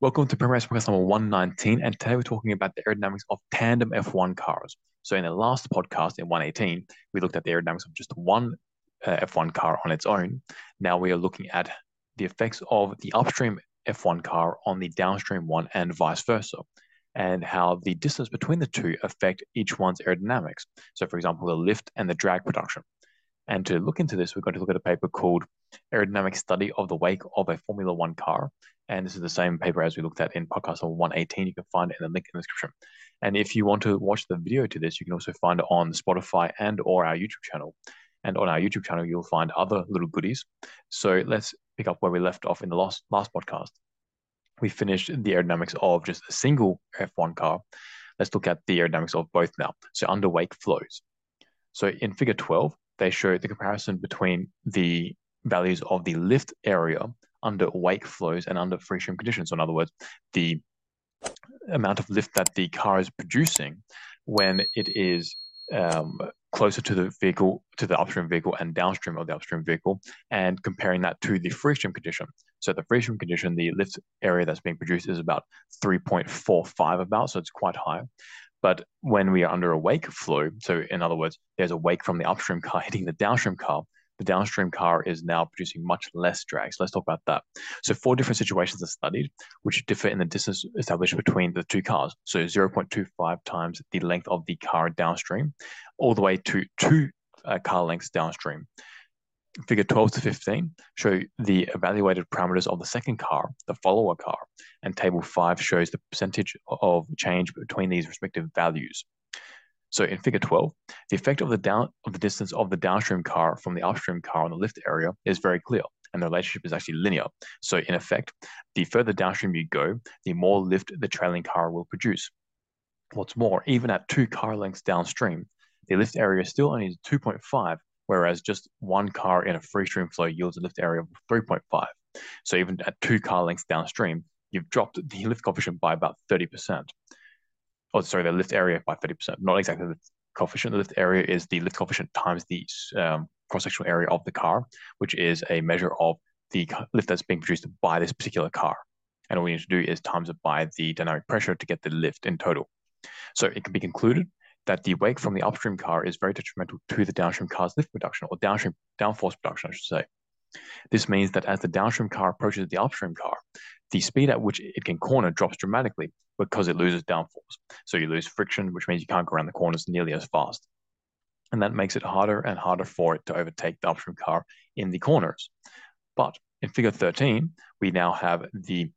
Welcome to Premier Podcast number 119, and today we're talking about the aerodynamics of tandem F1 cars. So, in the last podcast in 118, we looked at the aerodynamics of just one uh, F1 car on its own. Now we are looking at the effects of the upstream F1 car on the downstream one and vice versa, and how the distance between the two affect each one's aerodynamics. So, for example, the lift and the drag production. And to look into this, we're going to look at a paper called Aerodynamic Study of the Wake of a Formula One Car. And this is the same paper as we looked at in podcast number 118. You can find it in the link in the description. And if you want to watch the video to this, you can also find it on Spotify and or our YouTube channel. And on our YouTube channel, you'll find other little goodies. So let's pick up where we left off in the last last podcast. We finished the aerodynamics of just a single F1 car. Let's look at the aerodynamics of both now. So under wake flows. So in figure 12, they show the comparison between the values of the lift area under wake flows and under free stream conditions. So in other words, the amount of lift that the car is producing when it is um, closer to the vehicle, to the upstream vehicle and downstream of the upstream vehicle, and comparing that to the free stream condition. So the free stream condition, the lift area that's being produced is about 3.45 about, so it's quite high. But when we are under a wake flow, so in other words, there's a wake from the upstream car hitting the downstream car, the downstream car is now producing much less drag. So let's talk about that. So four different situations are studied, which differ in the distance established between the two cars. So 0.25 times the length of the car downstream, all the way to two uh, car lengths downstream. Figure 12 to 15 show the evaluated parameters of the second car, the follower car, and table 5 shows the percentage of change between these respective values. So in figure 12, the effect of the down of the distance of the downstream car from the upstream car on the lift area is very clear, and the relationship is actually linear. So in effect, the further downstream you go, the more lift the trailing car will produce. What's more, even at two car lengths downstream, the lift area still only is 2.5 whereas just one car in a free stream flow yields a lift area of 3.5. So even at two car lengths downstream, you've dropped the lift coefficient by about 30%. Oh, sorry, the lift area by 30%. Not exactly the coefficient. The lift area is the lift coefficient times the um, cross-sectional area of the car, which is a measure of the lift that's being produced by this particular car. And all we need to do is times it by the dynamic pressure to get the lift in total. So it can be concluded that the wake from the upstream car is very detrimental to the downstream car's lift production or downstream downforce production, I should say. This means that as the downstream car approaches the upstream car, the speed at which it can corner drops dramatically because it loses downforce. So you lose friction, which means you can't go around the corners nearly as fast. And that makes it harder and harder for it to overtake the upstream car in the corners. But in figure 13, we now have the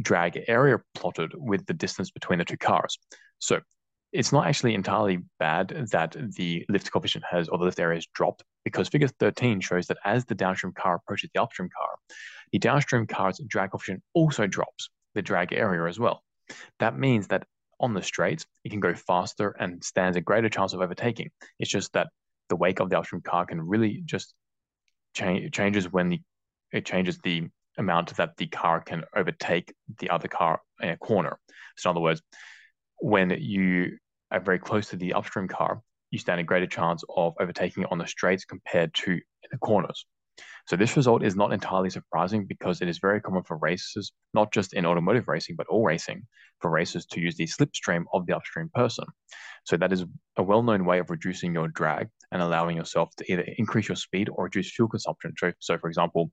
drag area plotted with the distance between the two cars. So it's not actually entirely bad that the lift coefficient has or the lift area has dropped because figure 13 shows that as the downstream car approaches the upstream car, the downstream car's drag coefficient also drops the drag area as well. That means that on the straights, it can go faster and stands a greater chance of overtaking. It's just that the wake of the upstream car can really just change changes when the it changes the amount that the car can overtake the other car in a corner. So in other words, when you are very close to the upstream car, you stand a greater chance of overtaking on the straights compared to the corners. So this result is not entirely surprising because it is very common for racers, not just in automotive racing, but all racing, for racers to use the slipstream of the upstream person. So that is a well-known way of reducing your drag and allowing yourself to either increase your speed or reduce fuel consumption. So, so for example,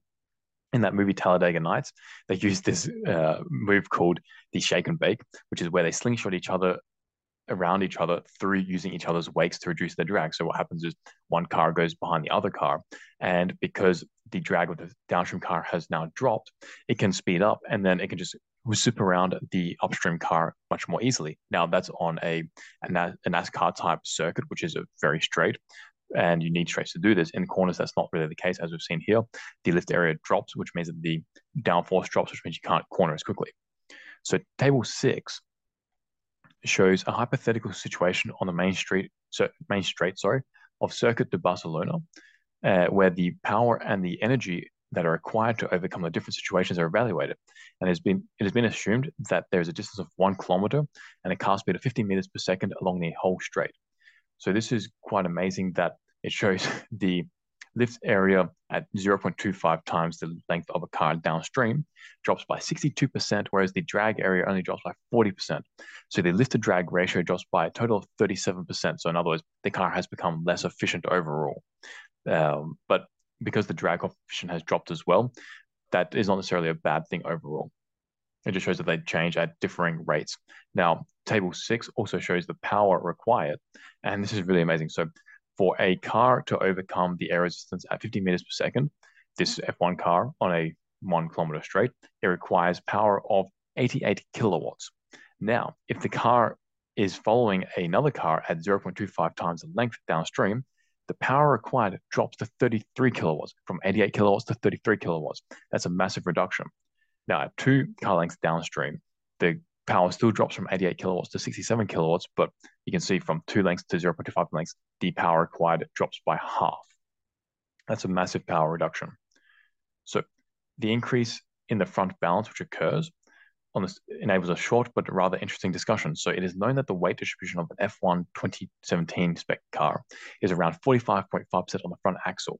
in that movie Talladega Nights, they use this uh, move called the shake and bake, which is where they slingshot each other around each other through using each other's wakes to reduce the drag. So what happens is one car goes behind the other car, and because the drag of the downstream car has now dropped, it can speed up, and then it can just zip around the upstream car much more easily. Now that's on a, a NASCAR type circuit, which is a very straight and you need straights to do this. In corners, that's not really the case, as we've seen here. The lift area drops, which means that the downforce drops, which means you can't corner as quickly. So table six shows a hypothetical situation on the main street, so main straight, sorry, of Circuit de Barcelona, uh, where the power and the energy that are required to overcome the different situations are evaluated. And it has been it has been assumed that there is a distance of one kilometer and a car speed of 50 meters per second along the whole straight. So this is quite amazing that it shows the lift area at 0.25 times the length of a car downstream drops by 62%, whereas the drag area only drops by 40%. So the lift to drag ratio drops by a total of 37%. So in other words, the car has become less efficient overall. Um, but because the drag coefficient has dropped as well, that is not necessarily a bad thing overall. It just shows that they change at differing rates. Now, table six also shows the power required, and this is really amazing. So for a car to overcome the air resistance at 50 meters per second, this F1 car on a one kilometer straight, it requires power of 88 kilowatts. Now, if the car is following another car at 0.25 times the length downstream, the power required drops to 33 kilowatts from 88 kilowatts to 33 kilowatts. That's a massive reduction. Now, at two car lengths downstream, the power still drops from 88 kilowatts to 67 kilowatts, but you can see from two lengths to 0.25 lengths, the power required drops by half. That's a massive power reduction. So the increase in the front balance which occurs on this enables a short but rather interesting discussion. So it is known that the weight distribution of an F1 2017 spec car is around 45.5% on the front axle.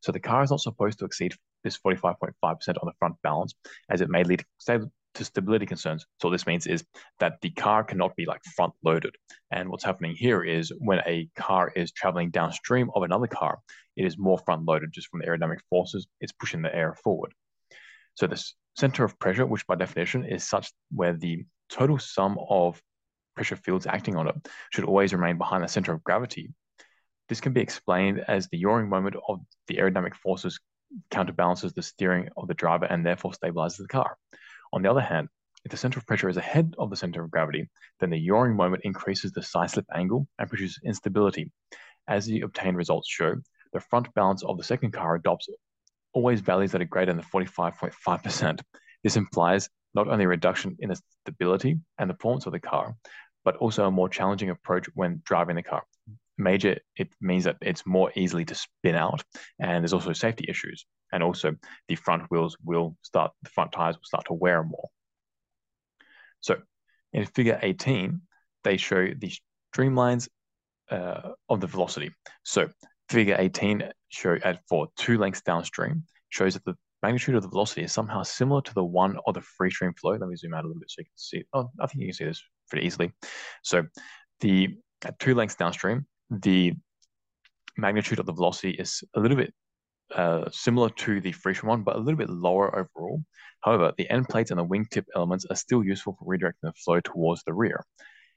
So the car is not supposed to exceed this 45.5% on the front balance, as it may lead to stability concerns. So this means is that the car cannot be like front loaded. And what's happening here is when a car is traveling downstream of another car, it is more front loaded just from the aerodynamic forces. It's pushing the air forward. So this center of pressure, which by definition is such where the total sum of pressure fields acting on it should always remain behind the center of gravity. This can be explained as the yawing moment of the aerodynamic forces counterbalances the steering of the driver and therefore stabilizes the car. On the other hand, if the center of pressure is ahead of the center of gravity, then the yawing moment increases the side slip angle and produces instability. As the obtained results show, the front balance of the second car adopts always values that are greater than 45.5%. This implies not only a reduction in the stability and the performance of the car, but also a more challenging approach when driving the car major, it means that it's more easily to spin out, and there's also safety issues. And also, the front wheels will start, the front tires will start to wear more. So, in figure 18, they show the streamlines uh, of the velocity. So, figure 18 show at for two lengths downstream shows that the magnitude of the velocity is somehow similar to the one of the free stream flow. Let me zoom out a little bit so you can see. Oh, I think you can see this pretty easily. So the at two lengths downstream, the magnitude of the velocity is a little bit uh, similar to the free-stream one, but a little bit lower overall. However, the end plates and the wingtip elements are still useful for redirecting the flow towards the rear.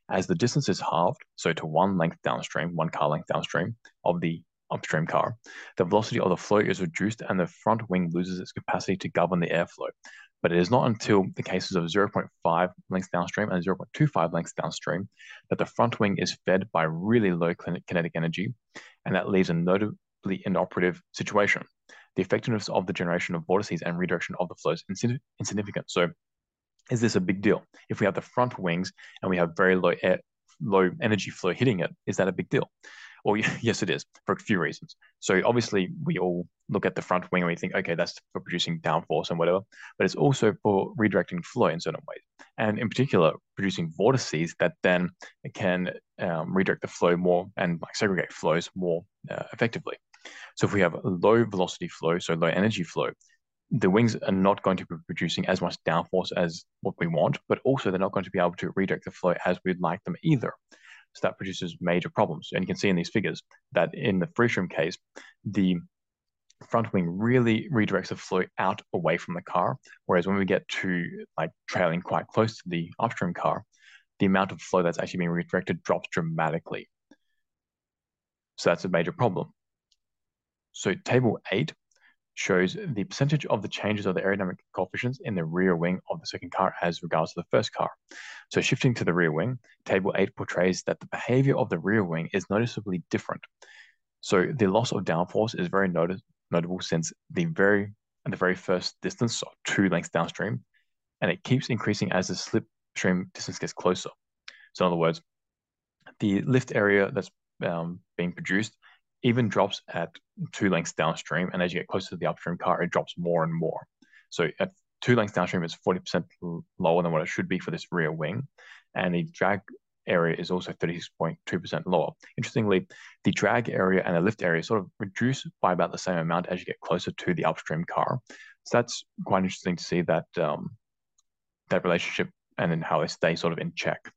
As the distance is halved, so to one length downstream, one car length downstream of the upstream car, the velocity of the flow is reduced and the front wing loses its capacity to govern the airflow, but it is not until the cases of 0.5 lengths downstream and 0.25 lengths downstream that the front wing is fed by really low kinetic energy, and that leaves a notably inoperative situation. The effectiveness of the generation of vortices and redirection of the flows is insignificant. So, is this a big deal? If we have the front wings and we have very low air, low energy flow hitting it, is that a big deal? Well, yes, it is for a few reasons. So obviously, we all look at the front wing and we think, okay, that's for producing downforce and whatever, but it's also for redirecting flow in certain ways, and in particular, producing vortices that then can um, redirect the flow more and like segregate flows more uh, effectively. So if we have low velocity flow, so low energy flow, the wings are not going to be producing as much downforce as what we want, but also they're not going to be able to redirect the flow as we'd like them either. So that produces major problems. And you can see in these figures that in the free-stream case, the front wing really redirects the flow out away from the car. Whereas when we get to like trailing quite close to the upstream car, the amount of flow that's actually being redirected drops dramatically. So that's a major problem. So table eight shows the percentage of the changes of the aerodynamic coefficients in the rear wing of the second car as regards to the first car. So shifting to the rear wing, table 8 portrays that the behavior of the rear wing is noticeably different. So the loss of downforce is very not notable since the very the very first distance, so two lengths downstream, and it keeps increasing as the slipstream distance gets closer. So in other words, the lift area that's um, being produced even drops at two lengths downstream. And as you get closer to the upstream car, it drops more and more. So at two lengths downstream, it's 40% lower than what it should be for this rear wing. And the drag area is also 36.2% lower. Interestingly, the drag area and the lift area sort of reduce by about the same amount as you get closer to the upstream car. So that's quite interesting to see that um, that relationship and then how they stay sort of in check.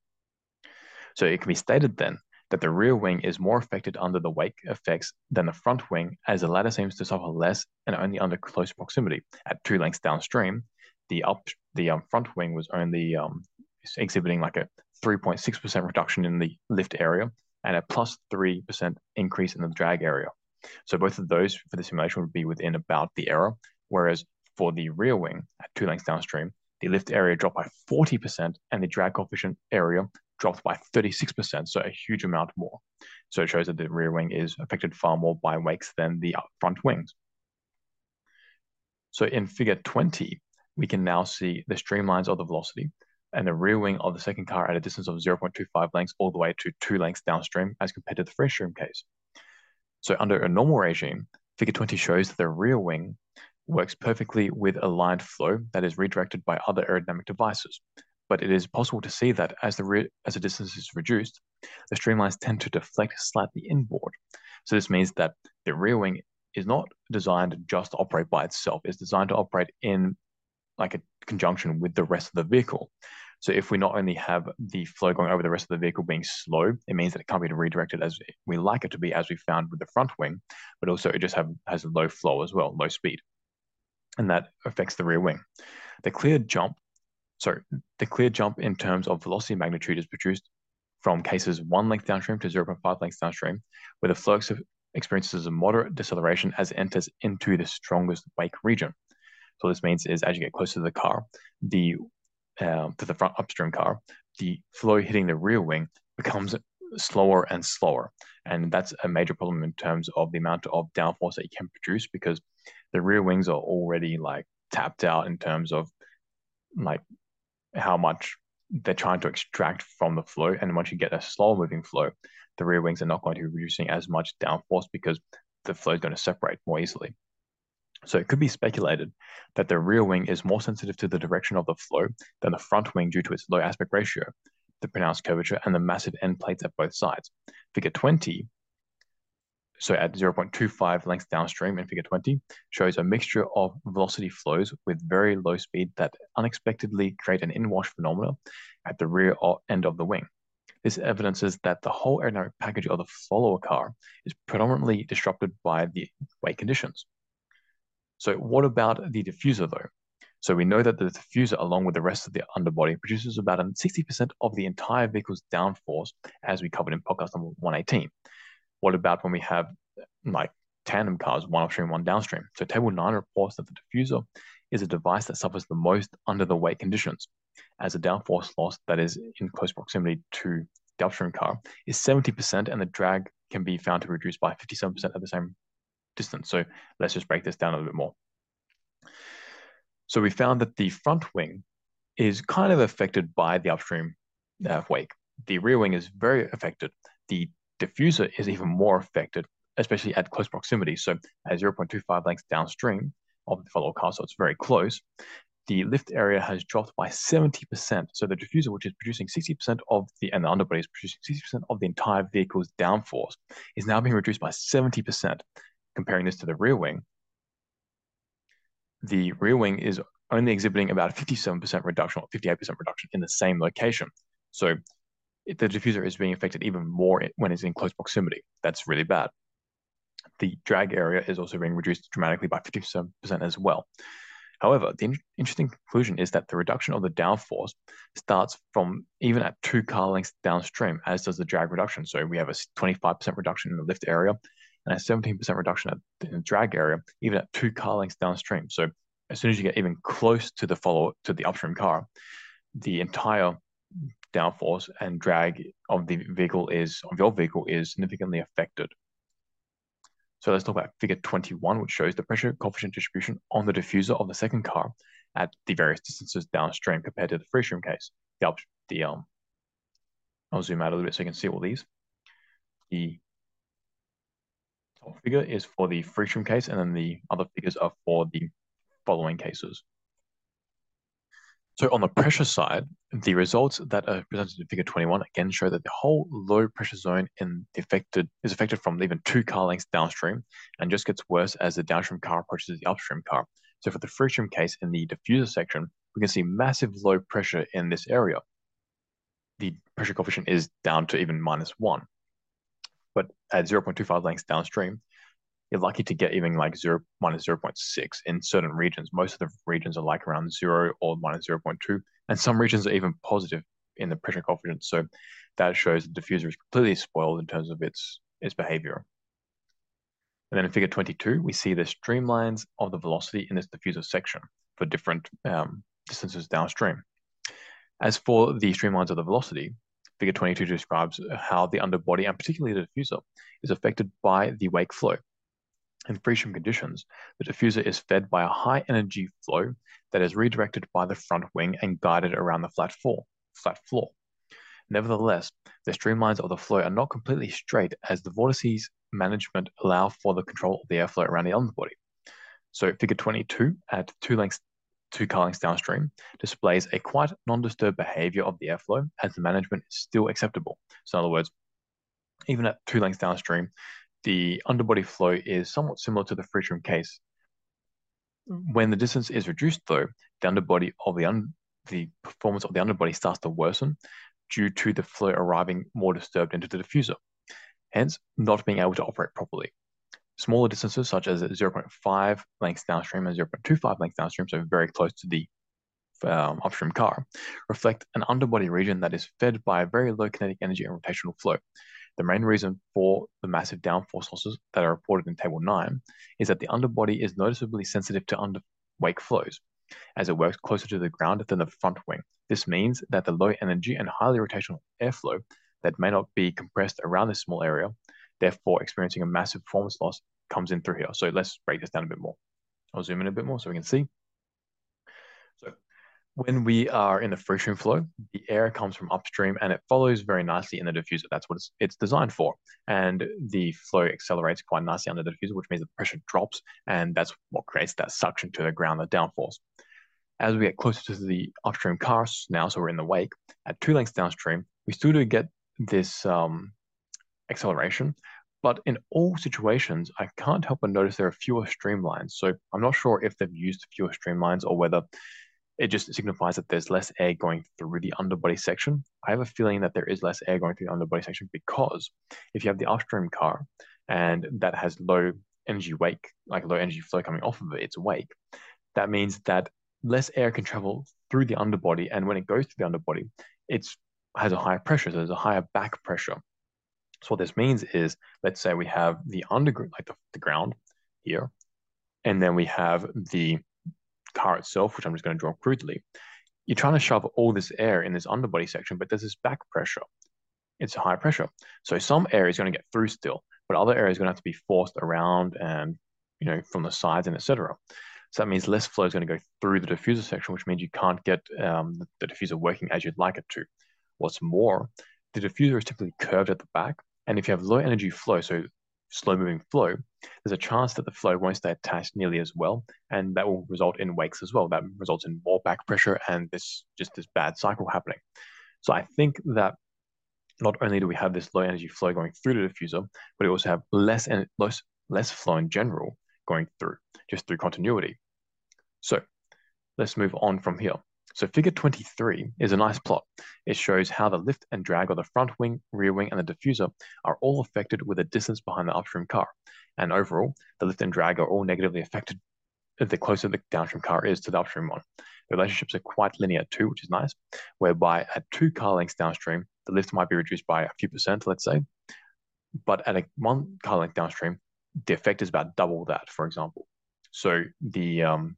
So it can be stated then that the rear wing is more affected under the wake effects than the front wing, as the latter seems to suffer less and only under close proximity. At two lengths downstream, the up the um, front wing was only um, exhibiting like a 3.6% reduction in the lift area and a plus 3% increase in the drag area. So both of those for the simulation would be within about the error, whereas for the rear wing at two lengths downstream, the lift area dropped by 40% and the drag coefficient area dropped by 36%, so a huge amount more. So it shows that the rear wing is affected far more by wakes than the front wings. So in figure 20, we can now see the streamlines of the velocity and the rear wing of the second car at a distance of 0.25 lengths all the way to two lengths downstream as compared to the free stream case. So under a normal regime, figure 20 shows that the rear wing works perfectly with aligned flow that is redirected by other aerodynamic devices. But it is possible to see that as the as the distance is reduced, the streamlines tend to deflect slightly inboard. So this means that the rear wing is not designed just to operate by itself. It's designed to operate in like a conjunction with the rest of the vehicle. So if we not only have the flow going over the rest of the vehicle being slow, it means that it can't be redirected as we like it to be, as we found with the front wing, but also it just have, has low flow as well, low speed. And that affects the rear wing. The clear jump, sorry, the clear jump in terms of velocity magnitude is produced from cases one length downstream to 0.5 lengths downstream, where the flow experiences a moderate deceleration as it enters into the strongest wake region. So this means is as you get closer to the car, the um, to the front upstream car, the flow hitting the rear wing becomes slower and slower. And that's a major problem in terms of the amount of downforce that you can produce because the rear wings are already like tapped out in terms of like how much they're trying to extract from the flow. And once you get a slow moving flow, the rear wings are not going to be producing as much downforce because the flow is going to separate more easily. So it could be speculated that the rear wing is more sensitive to the direction of the flow than the front wing due to its low aspect ratio, the pronounced curvature, and the massive end plates at both sides. Figure 20, so at 0.25 lengths downstream in figure 20, shows a mixture of velocity flows with very low speed that unexpectedly create an inwash phenomena at the rear end of the wing. This evidences that the whole aerodynamic package of the follower car is predominantly disrupted by the wake conditions. So what about the diffuser though? So we know that the diffuser, along with the rest of the underbody, produces about 60% of the entire vehicle's downforce, as we covered in podcast number 118. What about when we have like tandem cars, one upstream, one downstream? So table nine reports that the diffuser is a device that suffers the most under the wake conditions, as the downforce loss that is in close proximity to the upstream car is 70%, and the drag can be found to reduce by 57% at the same distance. So let's just break this down a little bit more. So we found that the front wing is kind of affected by the upstream uh, wake. The rear wing is very affected. The diffuser is even more affected, especially at close proximity. So at 0.25 lengths downstream of the follow car, so it's very close. The lift area has dropped by 70%. So the diffuser, which is producing 60% of the, and the underbody is producing 60% of the entire vehicle's downforce, is now being reduced by 70% comparing this to the rear wing, the rear wing is only exhibiting about a 57% reduction or 58% reduction in the same location. So the diffuser is being affected even more when it's in close proximity. That's really bad. The drag area is also being reduced dramatically by 57% as well. However, the in interesting conclusion is that the reduction of the downforce starts from even at two car lengths downstream, as does the drag reduction. So we have a 25% reduction in the lift area and a 17% reduction in the drag area, even at two car lengths downstream. So as soon as you get even close to the follow to the upstream car, the entire downforce and drag of the vehicle is of your vehicle is significantly affected. So let's talk about figure 21, which shows the pressure coefficient distribution on the diffuser of the second car at the various distances downstream compared to the freestream case. The, the um, I'll zoom out a little bit so you can see all these. The top figure is for the freestream case, and then the other figures are for the following cases. So on the pressure side, The results that are presented in figure 21 again show that the whole low pressure zone in the affected is affected from even two car lengths downstream and just gets worse as the downstream car approaches the upstream car. So for the freestream case in the diffuser section, we can see massive low pressure in this area. The pressure coefficient is down to even minus one. But at 0.25 lengths downstream, you're lucky to get even like 0 minus 0.6 in certain regions. Most of the regions are like around 0 or minus 0.2, and some regions are even positive in the pressure coefficient. So that shows the diffuser is completely spoiled in terms of its its behavior. And then in figure 22, we see the streamlines of the velocity in this diffuser section for different um, distances downstream. As for the streamlines of the velocity, figure 22 describes how the underbody, and particularly the diffuser, is affected by the wake flow. In free-stream conditions, the diffuser is fed by a high energy flow that is redirected by the front wing and guided around the flat floor. Flat floor. Nevertheless, the streamlines of the flow are not completely straight as the vortices management allow for the control of the airflow around the body. So figure 22 at two lengths, two car lengths downstream displays a quite non-disturbed behavior of the airflow as the management is still acceptable. So in other words, even at two lengths downstream, the underbody flow is somewhat similar to the free stream case. When the distance is reduced, though, the underbody of the un the performance of the underbody starts to worsen due to the flow arriving more disturbed into the diffuser, hence not being able to operate properly. Smaller distances, such as 0.5 lengths downstream and 0.25 lengths downstream, so very close to the um, upstream car, reflect an underbody region that is fed by a very low kinetic energy and rotational flow, the main reason for the massive downforce losses that are reported in Table 9 is that the underbody is noticeably sensitive to under wake flows, as it works closer to the ground than the front wing. This means that the low energy and highly rotational airflow that may not be compressed around this small area, therefore experiencing a massive performance loss, comes in through here. So let's break this down a bit more. I'll zoom in a bit more so we can see. When we are in the free stream flow, the air comes from upstream and it follows very nicely in the diffuser. That's what it's, it's designed for. And the flow accelerates quite nicely under the diffuser, which means the pressure drops. And that's what creates that suction to the ground, the downforce. As we get closer to the upstream cars now, so we're in the wake, at two lengths downstream, we still do get this um, acceleration. But in all situations, I can't help but notice there are fewer streamlines. So I'm not sure if they've used fewer streamlines or whether it just signifies that there's less air going through the underbody section. I have a feeling that there is less air going through the underbody section because if you have the upstream car and that has low energy wake, like low energy flow coming off of it, its wake, that means that less air can travel through the underbody. And when it goes through the underbody, it has a higher pressure. So there's a higher back pressure. So what this means is, let's say we have the underground, like the, the ground here, and then we have the car itself, which I'm just going to draw crudely, you're trying to shove all this air in this underbody section, but there's this back pressure. It's a high pressure. So some air is going to get through still, but other air is going to have to be forced around and, you know, from the sides and etc. So that means less flow is going to go through the diffuser section, which means you can't get um, the diffuser working as you'd like it to. What's more, the diffuser is typically curved at the back. And if you have low energy flow, so slow moving flow, there's a chance that the flow won't stay attached nearly as well, and that will result in wakes as well. That results in more back pressure and this just this bad cycle happening. So I think that not only do we have this low energy flow going through the diffuser, but we also have less and less less flow in general going through just through continuity. So let's move on from here. So figure 23 is a nice plot. It shows how the lift and drag of the front wing, rear wing, and the diffuser are all affected with a distance behind the upstream car. And overall, the lift and drag are all negatively affected the closer the downstream car is to the upstream one. The relationships are quite linear too, which is nice, whereby at two car lengths downstream, the lift might be reduced by a few percent, let's say. But at a one car length downstream, the effect is about double that, for example. So the um,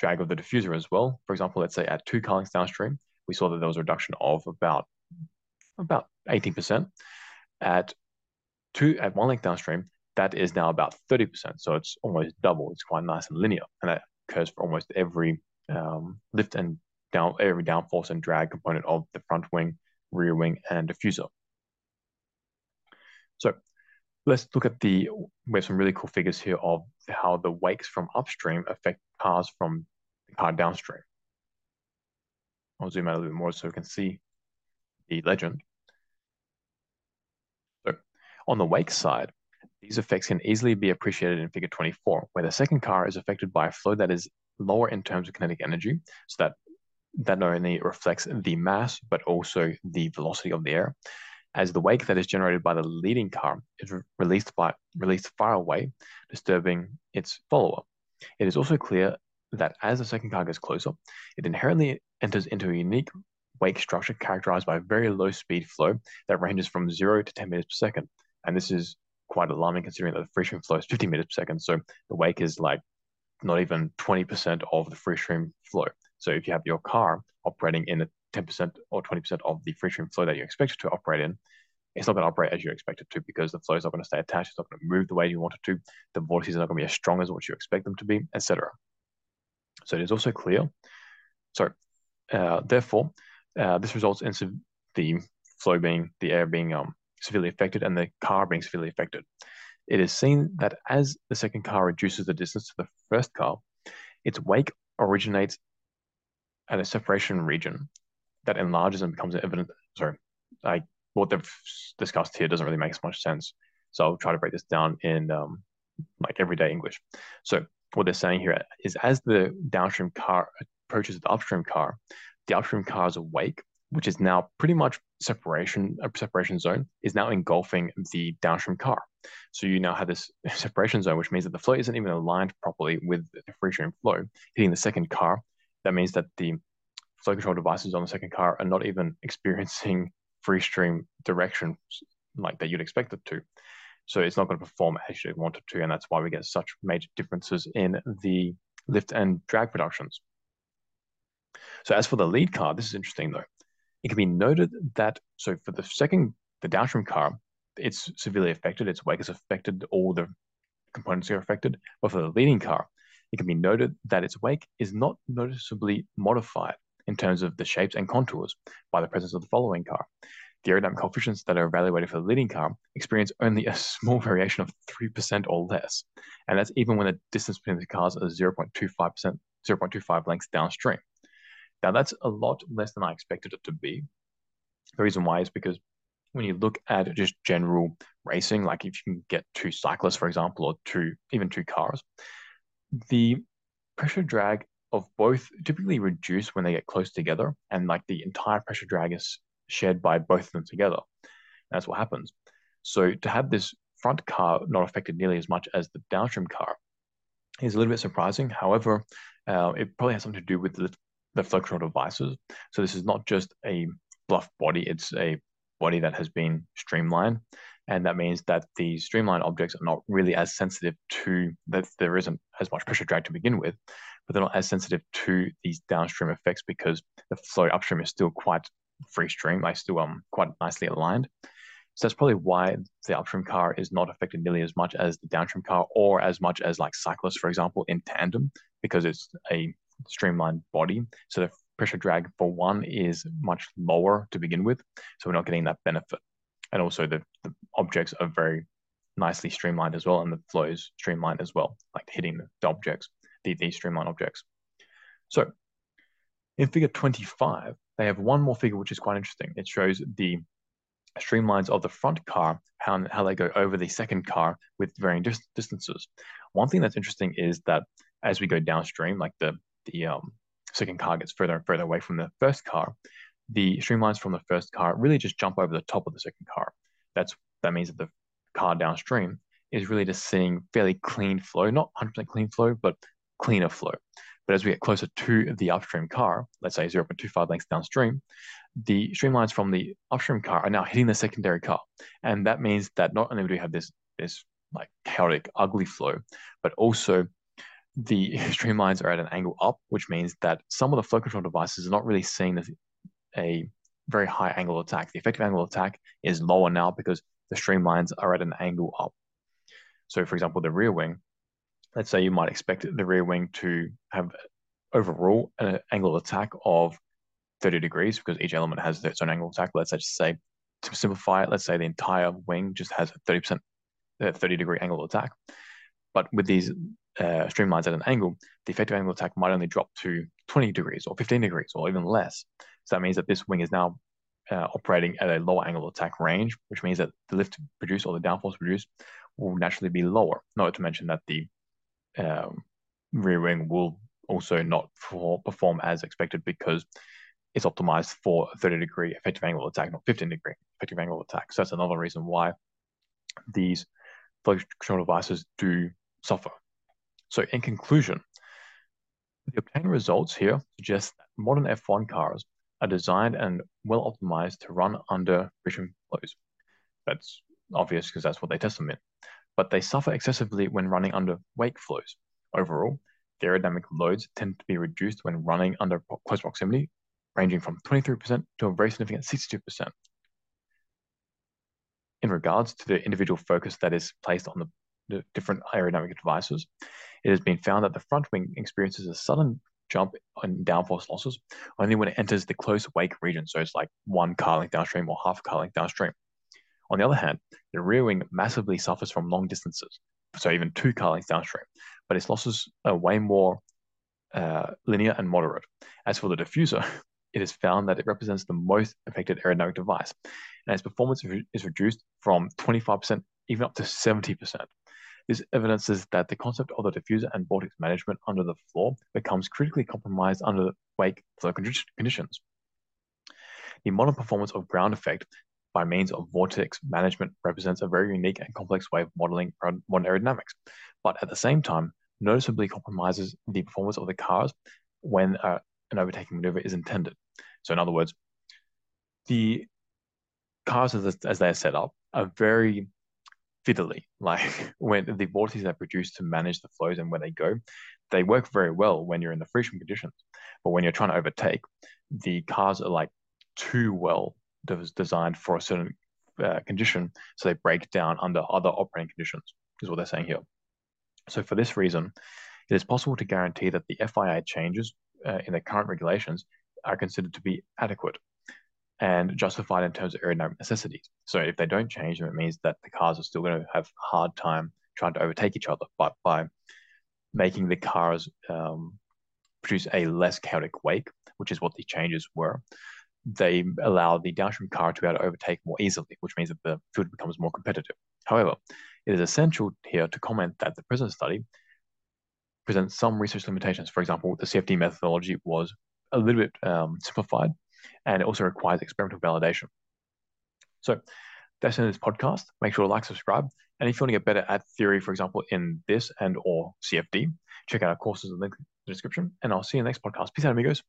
drag of the diffuser as well. For example, let's say at two car lengths downstream, we saw that there was a reduction of about about 18%. At two at one length downstream, that is now about 30%. So it's almost double. It's quite nice and linear. And that occurs for almost every um, lift and down every downforce and drag component of the front wing, rear wing, and diffuser. So let's look at the, we have some really cool figures here of how the wakes from upstream affect cars from the car downstream. I'll zoom out a little bit more so we can see the legend. So on the wake side, these effects can easily be appreciated in figure 24, where the second car is affected by a flow that is lower in terms of kinetic energy, so that that not only reflects the mass, but also the velocity of the air, as the wake that is generated by the leading car is released by released far away, disturbing its follower. It is also clear that as the second car gets closer, it inherently enters into a unique wake structure characterized by a very low speed flow that ranges from zero to 10 meters per second. And this is quite alarming considering that the free stream flow is 50 meters per second. So the wake is like not even 20% of the free stream flow. So if you have your car operating in a 10% or 20% of the free stream flow that you expect it to operate in, it's not going to operate as you expect it to because the flow is not going to stay attached. It's not going to move the way you want it to. The vortices are not going to be as strong as what you expect them to be, etc. So it is also clear. So uh, therefore, uh, this results in the flow being the air being um, severely affected and the car being severely affected. It is seen that as the second car reduces the distance to the first car, its wake originates at a separation region that enlarges and becomes evident. Sorry, I what they've discussed here doesn't really make as much sense. So I'll try to break this down in um, like everyday English. So what they're saying here is as the downstream car approaches the upstream car, the upstream car is awake, which is now pretty much separation a separation zone is now engulfing the downstream car. So you now have this separation zone, which means that the flow isn't even aligned properly with the free stream flow hitting the second car. That means that the flow control devices on the second car are not even experiencing free stream direction like that you'd expect it to. So it's not going to perform as you want it to, and that's why we get such major differences in the lift and drag productions. So as for the lead car, this is interesting though. It can be noted that, so for the second, the downstream car, it's severely affected, its wake is affected, all the components are affected. But for the leading car, it can be noted that its wake is not noticeably modified in terms of the shapes and contours by the presence of the following car. The aerodynamic coefficients that are evaluated for the leading car experience only a small variation of 3% or less. And that's even when the distance between the cars is 0.25%, 0.25 lengths downstream. Now, that's a lot less than I expected it to be. The reason why is because when you look at just general racing, like if you can get two cyclists, for example, or two, even two cars, the pressure drag of both typically reduce when they get close together, and like the entire pressure drag is shared by both of them together. That's what happens. So to have this front car not affected nearly as much as the downstream car is a little bit surprising. However, uh, it probably has something to do with the the flow control devices. So this is not just a bluff body, it's a body that has been streamlined. And that means that the streamlined objects are not really as sensitive to that there isn't as much pressure drag to begin with, but they're not as sensitive to these downstream effects because the flow upstream is still quite free stream, like still um quite nicely aligned. So that's probably why the upstream car is not affected nearly as much as the downstream car or as much as like cyclists, for example, in tandem, because it's a streamlined body. So the pressure drag for one is much lower to begin with. So we're not getting that benefit. And also the, the objects are very nicely streamlined as well. And the flow is streamlined as well, like hitting the objects, the, these streamlined objects. So in figure 25, they have one more figure, which is quite interesting. It shows the streamlines of the front car, how, how they go over the second car with varying dis distances. One thing that's interesting is that as we go downstream, like the the um, second car gets further and further away from the first car, the streamlines from the first car really just jump over the top of the second car. That's that means that the car downstream is really just seeing fairly clean flow, not 100% clean flow, but cleaner flow. But as we get closer to the upstream car, let's say 0.25 lengths downstream, the streamlines from the upstream car are now hitting the secondary car. And that means that not only do we have this, this like chaotic, ugly flow, but also the streamlines are at an angle up, which means that some of the flow control devices are not really seeing a very high angle attack. The effective angle attack is lower now because the streamlines are at an angle up. So, for example, the rear wing, let's say you might expect the rear wing to have overall an angle of attack of 30 degrees because each element has its own angle of attack. Let's just say, to simplify it, let's say the entire wing just has a 30%, 30 degree angle of attack. But with these uh, streamlines at an angle, the effective angle of attack might only drop to 20 degrees or 15 degrees or even less. So that means that this wing is now uh, operating at a lower angle of attack range, which means that the lift produced or the downforce produced will naturally be lower. Not to mention that the um, rear wing will also not perform as expected because it's optimized for a 30 degree effective angle of attack, not 15 degree effective angle of attack. So that's another reason why these flow control devices do suffer. So in conclusion, the obtained results here suggest that modern F1 cars are designed and well optimized to run under free stream flows. That's obvious because that's what they test them in. But they suffer excessively when running under wake flows. Overall, the aerodynamic loads tend to be reduced when running under close proximity, ranging from 23% to a very significant 62%. In regards to the individual focus that is placed on the, the different aerodynamic devices, it has been found that the front wing experiences a sudden jump in downforce losses only when it enters the close wake region. So it's like one car length downstream or half a car length downstream. On the other hand, the rear wing massively suffers from long distances, so even two car lengths downstream, but its losses are way more uh, linear and moderate. As for the diffuser, it is found that it represents the most affected aerodynamic device, and its performance is reduced from 25% even up to 70%. This evidences that the concept of the diffuser and vortex management under the floor becomes critically compromised under wake flow conditions. The modern performance of ground effect by means of vortex management represents a very unique and complex way of modeling modern aerodynamics, but at the same time, noticeably compromises the performance of the cars when uh, an overtaking maneuver is intended. So, in other words, the cars as, as they are set up are very fiddly. Like when the vortices are produced to manage the flows and where they go, they work very well when you're in the free stream conditions. But when you're trying to overtake, the cars are like too well designed for a certain uh, condition, so they break down under other operating conditions, is what they're saying here. So for this reason, it is possible to guarantee that the FIA changes uh, in the current regulations are considered to be adequate and justified in terms of aerodynamic necessities. So if they don't change them, it means that the cars are still going to have a hard time trying to overtake each other. But by making the cars um, produce a less chaotic wake, which is what the changes were, they allow the downstream car to be able to overtake more easily, which means that the field becomes more competitive. However, it is essential here to comment that the present study presents some research limitations. For example, the CFD methodology was a little bit um, simplified and it also requires experimental validation. So that's in this podcast. Make sure to like, subscribe. And if you want to get better at theory, for example, in this and or CFD, check out our courses in the description. And I'll see you in the next podcast. Peace out, amigos.